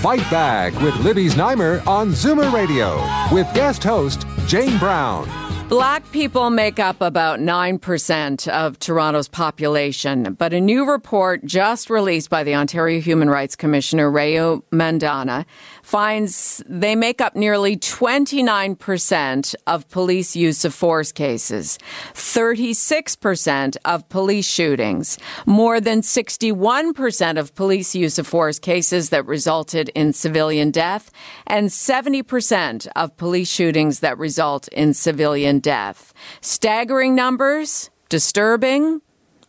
Fight Back with Libby Znaimer on Zoomer Radio with guest host Jane Brown. Black people make up about 9% of Toronto's population, but a new report just released by the Ontario Human Rights Commissioner Renu Mandhane finds they make up nearly 29% of police use of force cases, 36% of police shootings, more than 61% of police use of force cases that resulted in civilian death, and 70% of police shootings that result in civilian death. Staggering numbers, disturbing,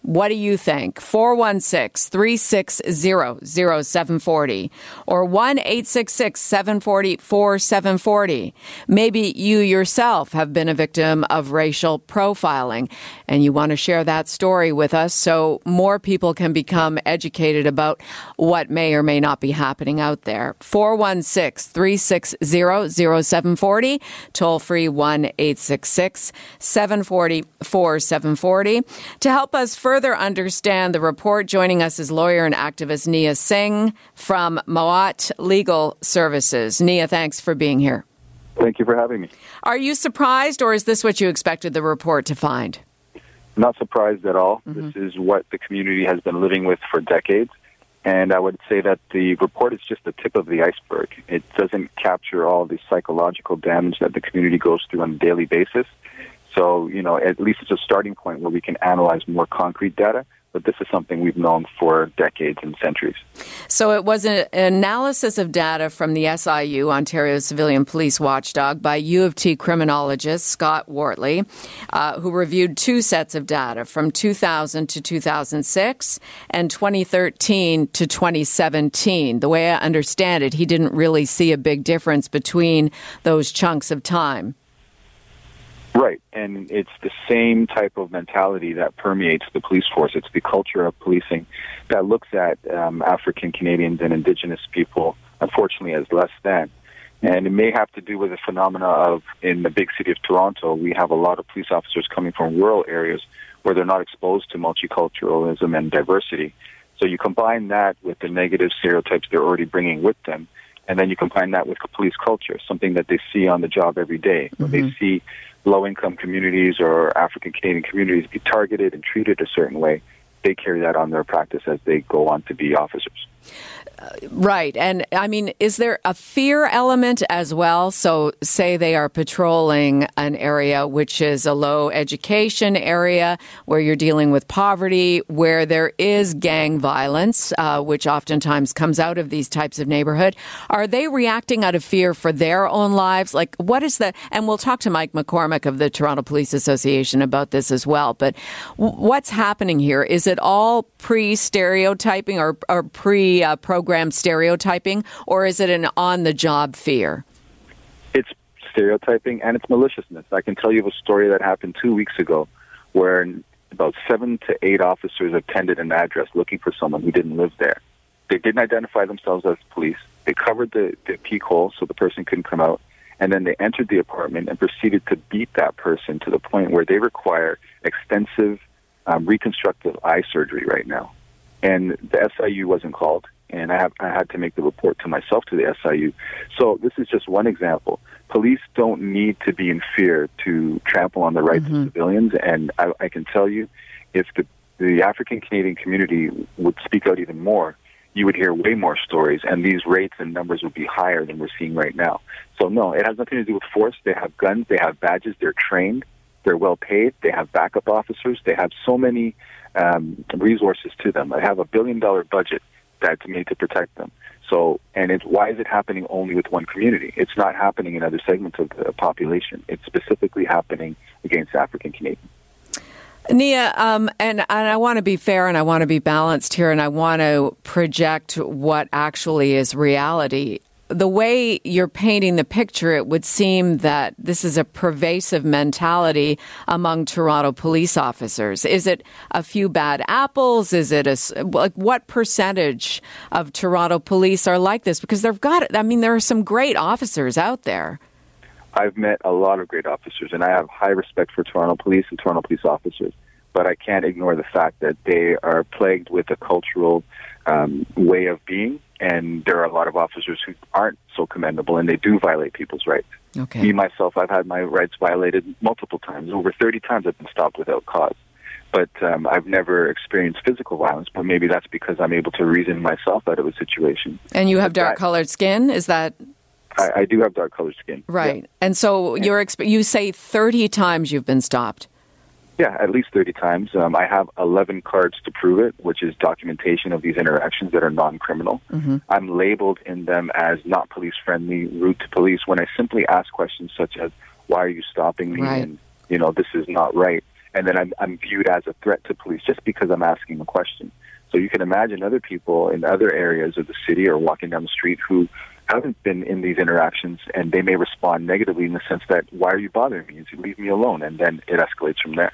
what do you think? 416 360 0740 or 1 866 740 4740. Maybe you yourself have been a victim of racial profiling and you want to share that story with us so more people can become educated about what may or may not be happening out there. 416 360 0740, toll free 1 866 740 4740. To help us further further understand the report, joining us is lawyer and activist Knia Singh from Moat Legal Services. Knia, thanks for being here. Thank you for having me. Are you surprised, or is this what you expected the report to find? Not surprised at all. Mm-hmm. This is what the community has been living with for decades. And I would say that the report is just the tip of the iceberg. It doesn't capture all the psychological damage that the community goes through on a daily basis. So, you know, at least it's a starting point where we can analyze more concrete data. But this is something we've known for decades and centuries. So it was an analysis of data from the SIU, Ontario Civilian Police Watchdog, by U of T criminologist Scott Wortley, uh, who reviewed two sets of data from 2000 to 2006 and 2013 to 2017. The way I understand it, he didn't really see a big difference between those chunks of time. Right, and it's the same type of mentality that permeates the police force. It's the culture of policing that looks at um, African Canadians and Indigenous people, unfortunately, as less than. And it may have to do with the phenomena of in the big city of Toronto, we have a lot of police officers coming from rural areas where they're not exposed to multiculturalism and diversity. So you combine that with the negative stereotypes they're already bringing with them, and then you combine that with police culture, something that they see on the job every day. Mm-hmm. They see low income communities or African Canadian communities be targeted and treated a certain way, they carry that on their practice as they go on to be officers. Right. And I mean, is there a fear element as well? So, say they are patrolling an area which is a low education area where you're dealing with poverty, where there is gang violence, uh, which oftentimes comes out of these types of neighborhood. Are they reacting out of fear for their own lives? Like, what is the, and we'll talk to Mike McCormack of the Toronto Police Association about this as well, but what's happening here? Is it all pre stereotyping or, or pre uh, program stereotyping, or is it an on the job fear? It's stereotyping and it's maliciousness. I can tell you a story that happened two weeks ago where about seven to eight officers attended an address looking for someone who didn't live there. They didn't identify themselves as police. They covered the, the peak hole so the person couldn't come out. And then they entered the apartment and proceeded to beat that person to the point where they require extensive um, reconstructive eye surgery right now. And the SIU wasn't called and I, have, I had to make the report to myself to the SIU. So this is just one example. Police don't need to be in fear to trample on the rights mm-hmm. of civilians, and I, I can tell you, if the the African Canadian community would speak out even more, you would hear way more stories, and these rates and numbers would be higher than we're seeing right now. So no, it has nothing to do with force. They have guns, they have badges, they're trained, they're well paid, they have backup officers, they have so many um, resources to them. They have a billion dollar budget that's made to protect them. So, and it's why is it happening only with one community? It's not happening in other segments of the population. It's specifically happening against African Canadians. Knia, um, and, and I want to be fair and I want to be balanced here and I want to project what actually is reality the way you're painting the picture, it would seem that this is a pervasive mentality among Toronto police officers. Is it a few bad apples? Is it a like what percentage of Toronto police are like this? Because they've got. I mean, there are some great officers out there. I've met a lot of great officers, and I have high respect for Toronto police and Toronto police officers. But I can't ignore the fact that they are plagued with a cultural um, way of being and there are a lot of officers who aren't so commendable and they do violate people's rights. Okay. Me myself, I've had my rights violated multiple times. Over 30 times I've been stopped without cause. But um, I've never experienced physical violence, but maybe that's because I'm able to reason myself out of a situation. And you have dark colored skin? Is that I, I, do have dark colored skin. Right. Yeah. And so you're you say 30 times you've been stopped. Yeah, at least 30 times. Um, I have 11 cards to prove it, which is documentation of these interactions that are non criminal. Mm-hmm. I'm labeled in them as not police friendly, rude to police, when I simply ask questions such as, why are you stopping me? Right. And, you know, this is not right. And then I'm, I'm viewed as a threat to police just because I'm asking a question. So you can imagine other people in other areas of the city or walking down the street who haven't been in these interactions and they may respond negatively in the sense that, why are you bothering me? Leave me alone. And then it escalates from there.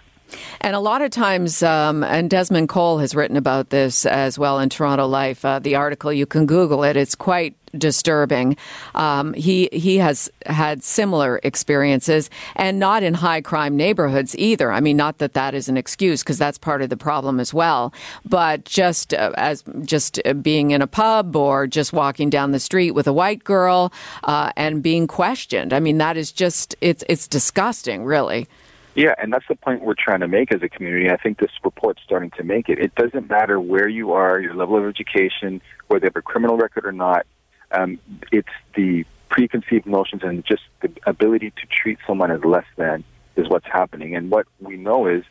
And a lot of times, um, and Desmond Cole has written about this as well in Toronto Life. Uh, the article you can Google it; it's quite disturbing. Um, he he has had similar experiences, and not in high crime neighborhoods either. I mean, not that that is an excuse because that's part of the problem as well. But just uh, as just being in a pub or just walking down the street with a white girl uh, and being questioned. I mean, that is just it's it's disgusting, really. Yeah, and that's the point we're trying to make as a community. I think this report's starting to make it. It doesn't matter where you are, your level of education, whether you have a criminal record or not. Um, it's the preconceived notions and just the ability to treat someone as less than is what's happening. And what we know is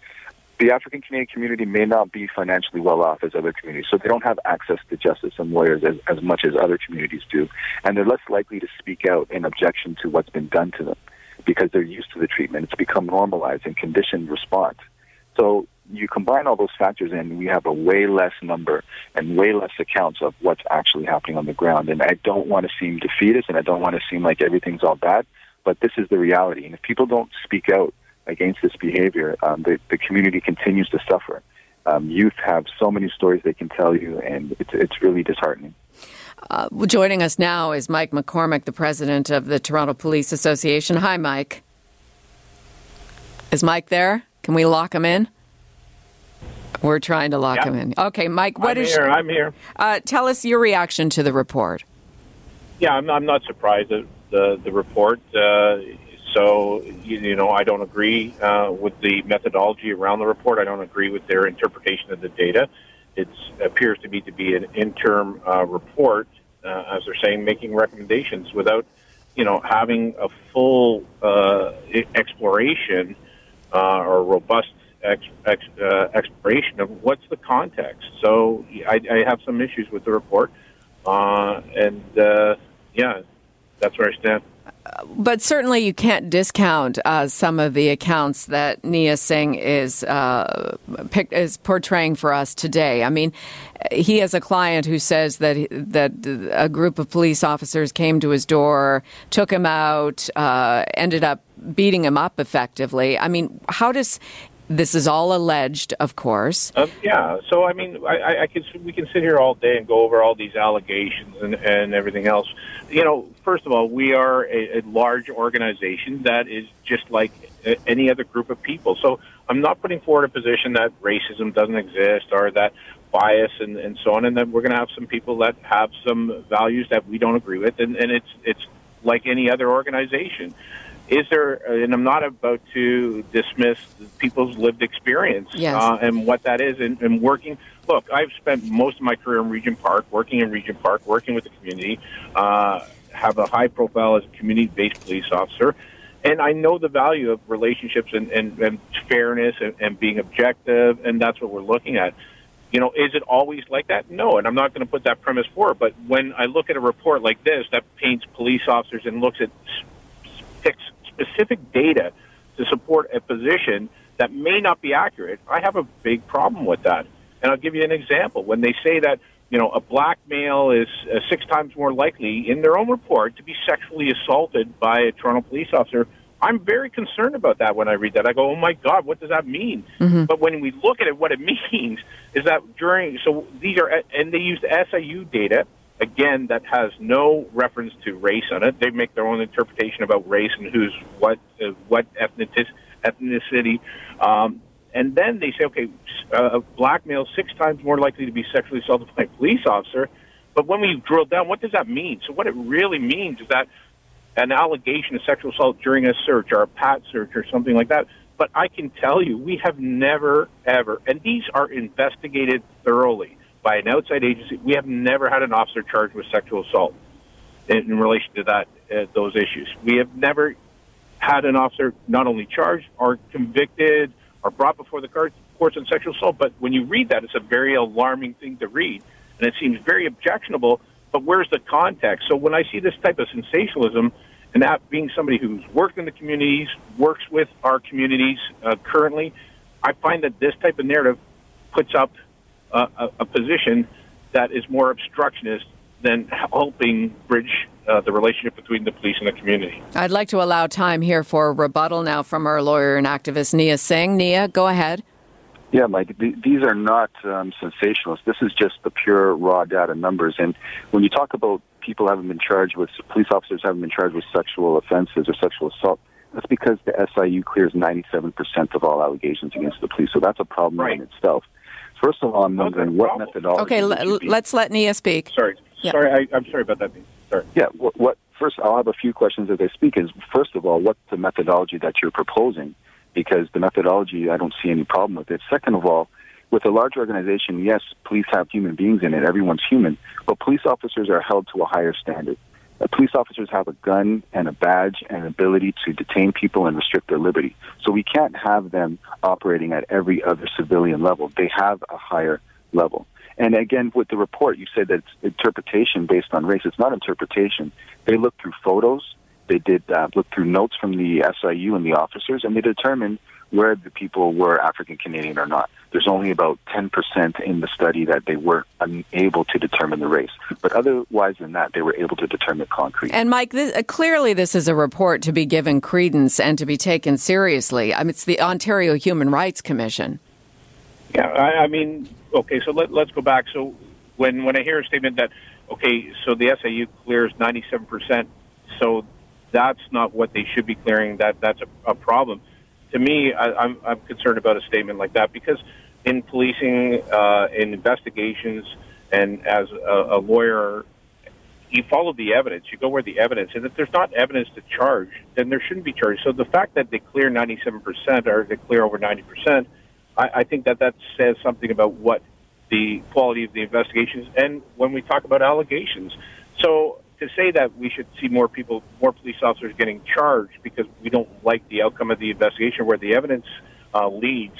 the African Canadian community may not be financially well off as other communities, so they don't have access to justice and lawyers as, as much as other communities do, and they're less likely to speak out in objection to what's been done to them because they're used to the treatment. It's become normalized and conditioned response. So you combine all those factors and we have a way less number and way less accounts of what's actually happening on the ground. And I don't want to seem defeatist and I don't want to seem like everything's all bad, but this is the reality. And if people don't speak out against this behavior, um, the, the community continues to suffer. Um, youth have so many stories they can tell you, and it's, it's really disheartening. Uh, joining us now is Mike McCormack, the president of the Toronto Police Association. Hi, Mike. Is Mike there? Can we lock him in? We're trying to lock yep. him in. Okay, Mike. What I'm is? Here, I'm here. Uh, tell us your reaction to the report. Yeah, I'm, I'm not surprised at the the report. Uh, so you, you, know, I don't agree uh, with the methodology around the report. I don't agree with their interpretation of the data it appears to me to be an interim uh, report, uh, as they're saying, making recommendations without, you know, having a full uh, exploration uh, or robust ex, ex, uh, exploration of what's the context. So I, I, have some issues with the report, uh, and yeah, that's where I stand but certainly you can't discount uh, some of the accounts that Knia Singh is uh, is portraying for us today. I mean, he has a client who says that that a group of police officers came to his door, took him out, uh, ended up beating him up effectively. I mean, how does this is all alleged, of course. Uh, yeah. So I mean, I, I can we can sit here all day and go over all these allegations and, and everything else. You know, first of all, we are a, a large organization that is just like any other group of people. So I'm not putting forward a position that racism doesn't exist or that bias and, and so on, and that we're going to have some people that have some values that we don't agree with, and, and it's it's like any other organization is there, and I'm not about to dismiss people's lived experience yes. uh, and what that is, and, and, working. Look, I've spent most of my career in Regent Park, working in Regent Park, working with the community, uh, have a high profile as a community based police officer. And I know the value of relationships and, and, and fairness and, and being objective, and that's what we're looking at. You know, is it always like that? No, and I'm not going to put that premise forward. But when I look at a report like this that paints police officers and looks at picks specific data to support a position that may not be accurate, I have a big problem with that. And I'll give you an example. When they say that you know a black male is uh, six times more likely in their own report to be sexually assaulted by a Toronto police officer, I'm very concerned about that when I read that. I go, oh my God, what does that mean? Mm-hmm. But when we look at it, what it means is that during, so these are, and they use SIU data, again, that has no reference to race on it. They make their own interpretation about race and who's what, uh, what ethnicity, ethnicity. Um, and then they say, okay, uh, black male six times more likely to be sexually assaulted by a police officer. But when we drill down, what does that mean? So what it really means is that an allegation of sexual assault during a search or a pat search or something like that. But I can tell you, we have never, ever, and these are investigated thoroughly by an outside agency. We have never had an officer charged with sexual assault in, in relation to that uh, those issues. We have never had an officer not only charged or convicted or brought before the courts on sexual assault. But when you read that, it's a very alarming thing to read, and it seems very objectionable but where's the context? So when I see this type of sensationalism, and that being somebody who's worked in the communities, works with our communities uh, currently, I find that this type of narrative puts up uh, a, a, position that is more obstructionist than helping bridge uh, the relationship between the police and the community. I'd like to allow time here for rebuttal now from our lawyer and activist Knia Singh. Knia, go ahead. Yeah, Mike, th- these are not um, sensationalists. This is just the pure raw data numbers. And when you talk about people having been charged with, police officers having been charged with sexual offenses or sexual assault, that's because the SIU clears 97% of all allegations against the police. So that's a problem right. in itself. First of all, I'm wondering okay, what problem. methodology. Okay, l- let's let Knia speak. Sorry, yeah. sorry, I, am sorry about that. Sorry. Yeah, what, what? First, I'll have a few questions as I speak. Is first of all, what's the methodology that you're proposing? because the methodology, I don't see any problem with it. Second of all, with a large organization, yes, police have human beings in it. Everyone's human. But police officers are held to a higher standard. Uh, police officers have a gun and a badge and ability to detain people and restrict their liberty. So we can't have them operating at every other civilian level. They have a higher level. And again, with the report, you said that it's interpretation based on race. It's not interpretation. They looked through photos they did uh, look through notes from the SIU and the officers, and they determined where the people were African Canadian or not. There's only about 10% in the study that they were unable to determine the race. But otherwise than that, they were able to determine concrete. And Mike, this, uh, clearly this is a report to be given credence and to be taken seriously. I mean, it's the Ontario Human Rights Commission. Yeah, I, I mean, okay, so let, let's go back. So when, when I hear a statement that, okay, so the SIU clears 97%, so that's not what they should be clearing. That that's a, a problem. To me, I, I'm I'm concerned about a statement like that because in policing, uh, in investigations, and as a, a lawyer, you follow the evidence. You go where the evidence, and if there's not evidence to charge, then there shouldn't be charged. So the fact that they clear 97% or they clear over 90%, I, I think that that says something about what the quality of the investigations. And when we talk about allegations, so to say that we should see more people, more police officers getting charged because we don't like the outcome of the investigation where the evidence uh, leads,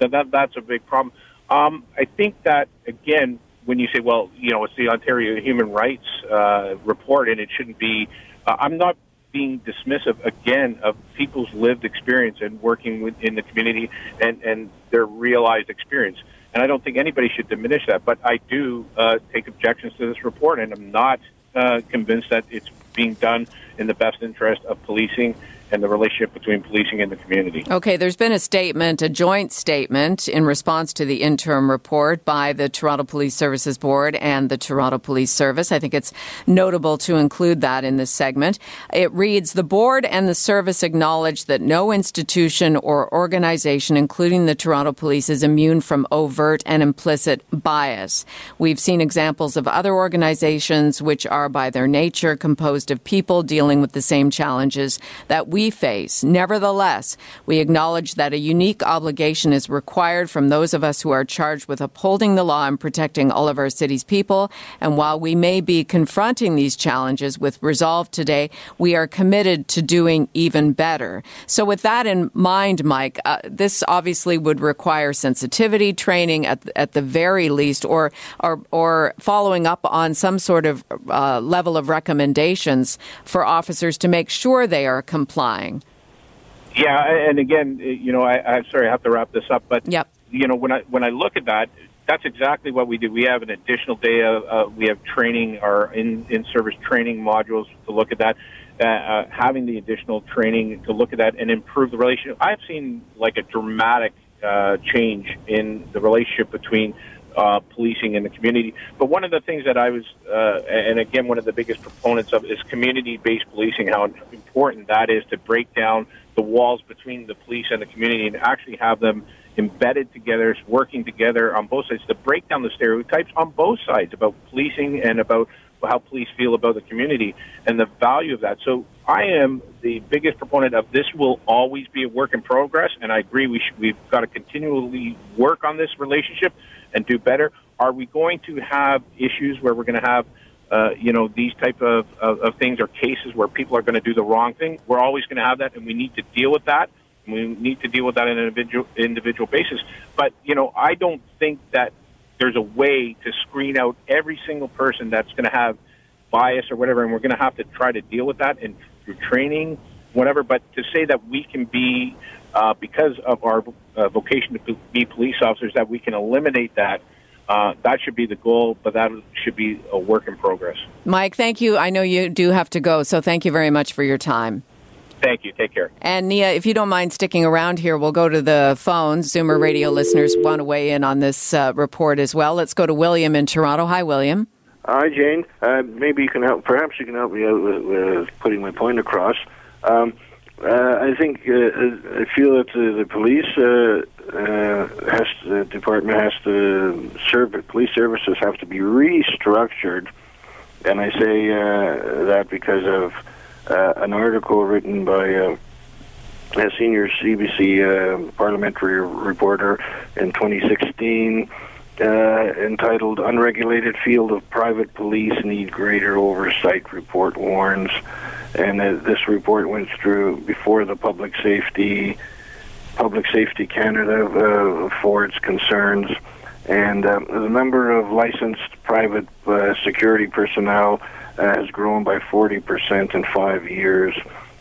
then that, that's a big problem. Um, I think that, again, when you say, well, you know, it's the Ontario Human Rights uh, report and it shouldn't be, uh, I'm not being dismissive, again, of people's lived experience and working in the community and, and their realized experience. And I don't think anybody should diminish that. But I do uh, take objections to this report, and I'm not uh, convinced that it's being done in the best interest of policing and the relationship between policing and the community. Okay, there's been a statement, a joint statement in response to the interim report by the Toronto Police Services Board and the Toronto Police Service. I think it's notable to include that in this segment. It reads The board and the service acknowledge that no institution or organization, including the Toronto Police, is immune from overt and implicit bias. We've seen examples of other organizations which are, by their nature, composed of people dealing with the same challenges that we we face. Nevertheless, we acknowledge that a unique obligation is required from those of us who are charged with upholding the law and protecting all of our city's people. And while we may be confronting these challenges with resolve today, we are committed to doing even better. So, with that in mind, Mike, uh, this obviously would require sensitivity training at, at the very least, or, or, or following up on some sort of uh, level of recommendations for officers to make sure they are complying. Yeah, and again, you know, I, I'm sorry, I have to wrap this up, but yep. you know, when I when I look at that, that's exactly what we do. We have an additional day of uh, we have training, our in in service training modules to look at that. Uh, uh, having the additional training to look at that and improve the relationship. I've seen like a dramatic uh, change in the relationship between uh, policing in the community. But one of the things that I was, uh, and again, one of the biggest proponents of is community-based policing. How important that is to break down the walls between the police and the community and actually have them embedded together, working together on both sides to break down the stereotypes on both sides about policing and about how police feel about the community and the value of that. So I am the biggest proponent of this will always be a work in progress, and I agree we should, we've got to continually work on this relationship and do better. Are we going to have issues where we're going to have uh, you know these type of, of, of things or cases where people are going to do the wrong thing? We're always going to have that, and we need to deal with that. We need to deal with that on an individual individual basis. But you know, I don't think that there's a way to screen out every single person that's going to have bias or whatever, and we're going to have to try to deal with that and through training, whatever. But to say that we can be, uh, because of our uh, vocation to be police officers, that we can eliminate that. Uh, that should be the goal, but that should be a work in progress. Mike, thank you. I know you do have to go, so thank you very much for your time. Thank you. Take care. And Knia, if you don't mind sticking around here, we'll go to the phones. Zoomer radio listeners want to weigh in on this uh, report as well. Let's go to William in Toronto. Hi, William. Hi, Jane. Uh, maybe you can help. Perhaps you can help me out with, with putting my point across. Um, uh, I think uh, I feel that the, the police uh, uh, has to, the department has to serve police services have to be restructured, and I say that because of uh, an article written by uh, a senior CBC uh, parliamentary reporter in 2016 uh, entitled Unregulated Field of Private Police Need Greater Oversight Report Warns. And uh, this report went through before the Public Safety Public Safety Canada uh, for its concerns. And the number of licensed private security personnel has grown by 40% in five years.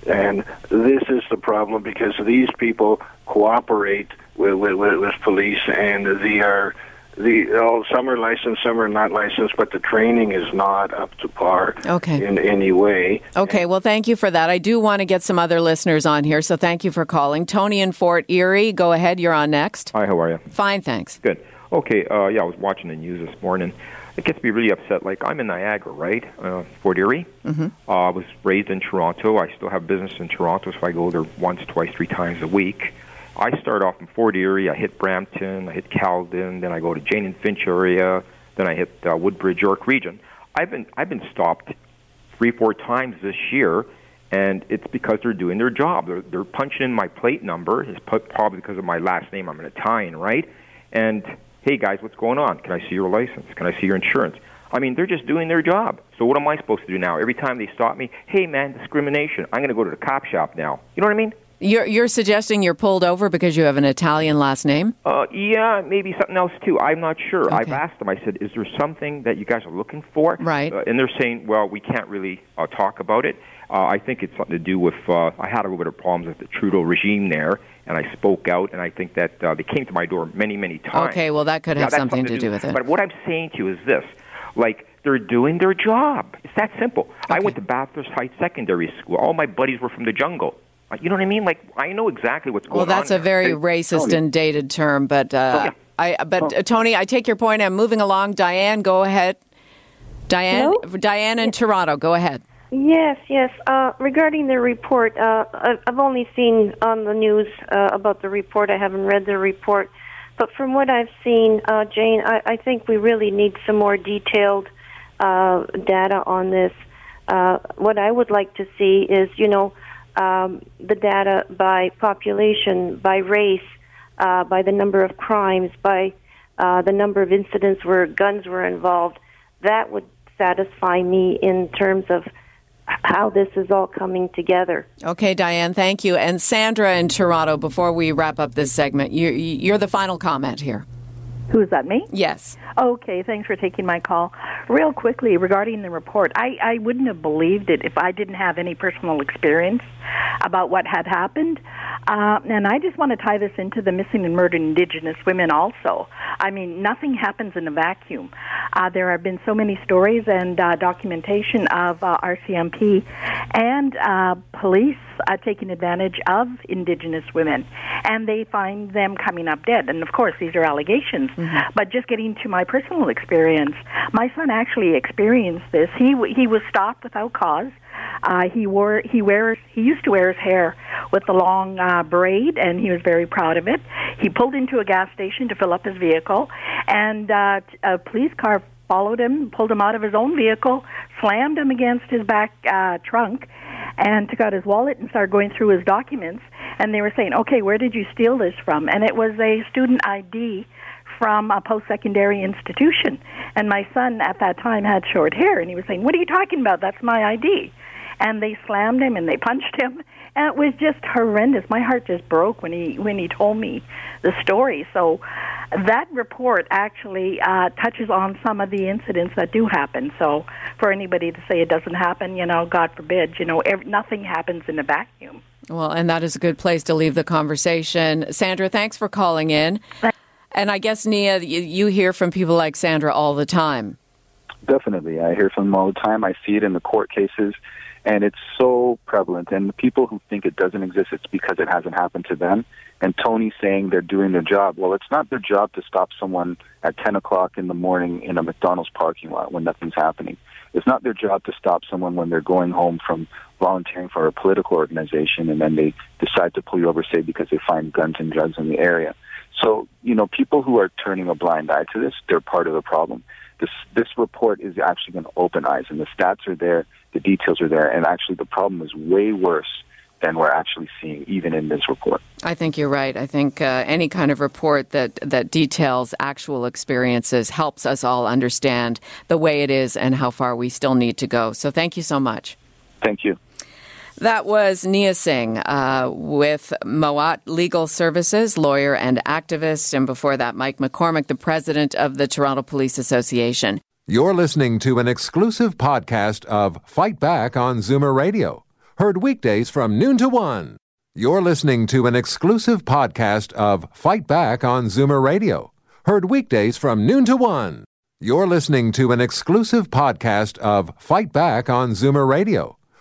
And this is the problem because these people cooperate with, with, with police and they are the oh, some are licensed, some are not licensed, but the training is not up to par okay. in any way. Okay, well, thank you for that. I do want to get some other listeners on here, so thank you for calling. Tony in Fort Erie, go ahead. You're on next. Hi, how are you? Fine, thanks. Good. Okay, uh, yeah, I was watching the news this morning it gets me really upset. Like I'm in Niagara, right? Uh, Fort Erie. Mm-hmm. Uh, I was raised in Toronto. I still have business in Toronto, so I go there once, twice, three times a week. I start off in Fort Erie. I hit Brampton. I hit Caledon. Then I go to Jane and Finch area. Then I hit uh, Woodbridge, York region. I've been I've been stopped three, four times this year, and it's because they're doing their job. They're, they're punching in my plate number. It's probably because of my last name. I'm an Italian, right? And hey guys, what's going on? Can I see your license? Can I see your insurance? I mean, they're just doing their job. So what am I supposed to do now? Every time they stop me, hey man, discrimination. I'm going to go to the cop shop now. You know what I mean? You're you're suggesting you're pulled over because you have an Italian last name? Uh, yeah, maybe something else too. I'm not sure. Okay. I've asked them. I said, "Is there something that you guys are looking for?" Right. Uh, and they're saying, "Well, we can't really uh, talk about it." Uh, I think it's something to do with. Uh, I had a little bit of problems with the Trudeau regime there, and I spoke out, and I think that uh, they came to my door many, many times. Okay, well, that could have yeah, something, something to, do with it. But what I'm saying to you is this: like they're doing their job. It's that simple. Okay. I went to Bathurst Heights Secondary School. All my buddies were from the jungle. You know what I mean? Like I know exactly what's going on. Well, that's on a very and, racist Tony. and dated term, but uh, oh, yeah. I but oh. Tony, I take your point. I'm moving along. Diane, go ahead. Diane, Hello? Diane in Toronto, go ahead. Yes, yes. Uh, regarding the report, uh, I've only seen on the news uh, about the report. I haven't read the report. But from what I've seen, uh, Jane, I, I think we really need some more detailed uh, data on this. Uh, what I would like to see is, you know, um, the data by population, by race, uh, by the number of crimes, by uh, the number of incidents where guns were involved. That would satisfy me in terms of how this is all coming together. Okay, Diane, thank you. And Sandra in Toronto, before we wrap up this segment, you, you're the final comment here. Who is that, me? Yes. Okay, thanks for taking my call. Real quickly, regarding the report, I, I wouldn't have believed it if I didn't have any personal experience. about what had happened. Uh, and I just want to tie this into the missing and murdered Indigenous women also. I mean, nothing happens in a vacuum. Uh, there have been so many stories and uh, documentation of uh, RCMP and uh, police uh, taking advantage of Indigenous women, and they find them coming up dead. And of course, these are allegations. Mm-hmm. But just getting to my personal experience, my son actually experienced this. He he was stopped without cause. Uh, he wore he wears he used to wear his hair with the long uh, braid, and he was very proud of it. He pulled into a gas station to fill up his vehicle, and uh, a police car followed him, pulled him out of his own vehicle, slammed him against his back uh, trunk, and took out his wallet and started going through his documents. And they were saying, "Okay, where did you steal this from?" And it was a student ID from a post-secondary institution. And my son at that time had short hair, and he was saying, "What are you talking about? That's my ID." And they slammed him and they punched him, and it was just horrendous. My heart just broke when he when he told me the story. So that report actually uh, touches on some of the incidents that do happen. So for anybody to say it doesn't happen, you know, God forbid, you know, every, nothing happens in a vacuum. Well, and that is a good place to leave the conversation. Sandra, thanks for calling in. And I guess, Knia, you, you hear from people like Sandra all the time. Definitely. I hear from them all the time. I see it in the court cases and it's so prevalent. And the people who think it doesn't exist, it's because it hasn't happened to them. And Tony saying they're doing their job. Well, it's not their job to stop someone at 10 o'clock in the morning in a McDonald's parking lot when nothing's happening. It's not their job to stop someone when they're going home from volunteering for a political organization and then they decide to pull you over, say, because they find guns and drugs in the area. So, you know, people who are turning a blind eye to this, they're part of the problem. This this report is actually going to open eyes, and the stats are there, the details are there, and actually the problem is way worse than we're actually seeing even in this report. I think you're right. I think uh, any kind of report that that details actual experiences helps us all understand the way it is and how far we still need to go. So thank you so much. Thank you. That was Knia Singh uh, with Moat Legal Services, lawyer and activist. And before that, Mike McCormack, the president of the Toronto Police Association. You're listening to an exclusive podcast of Fight Back on Zoomer Radio, heard weekdays from noon to one. You're listening to an exclusive podcast of Fight Back on Zoomer Radio, heard weekdays from noon to one. You're listening to an exclusive podcast of Fight Back on Zoomer Radio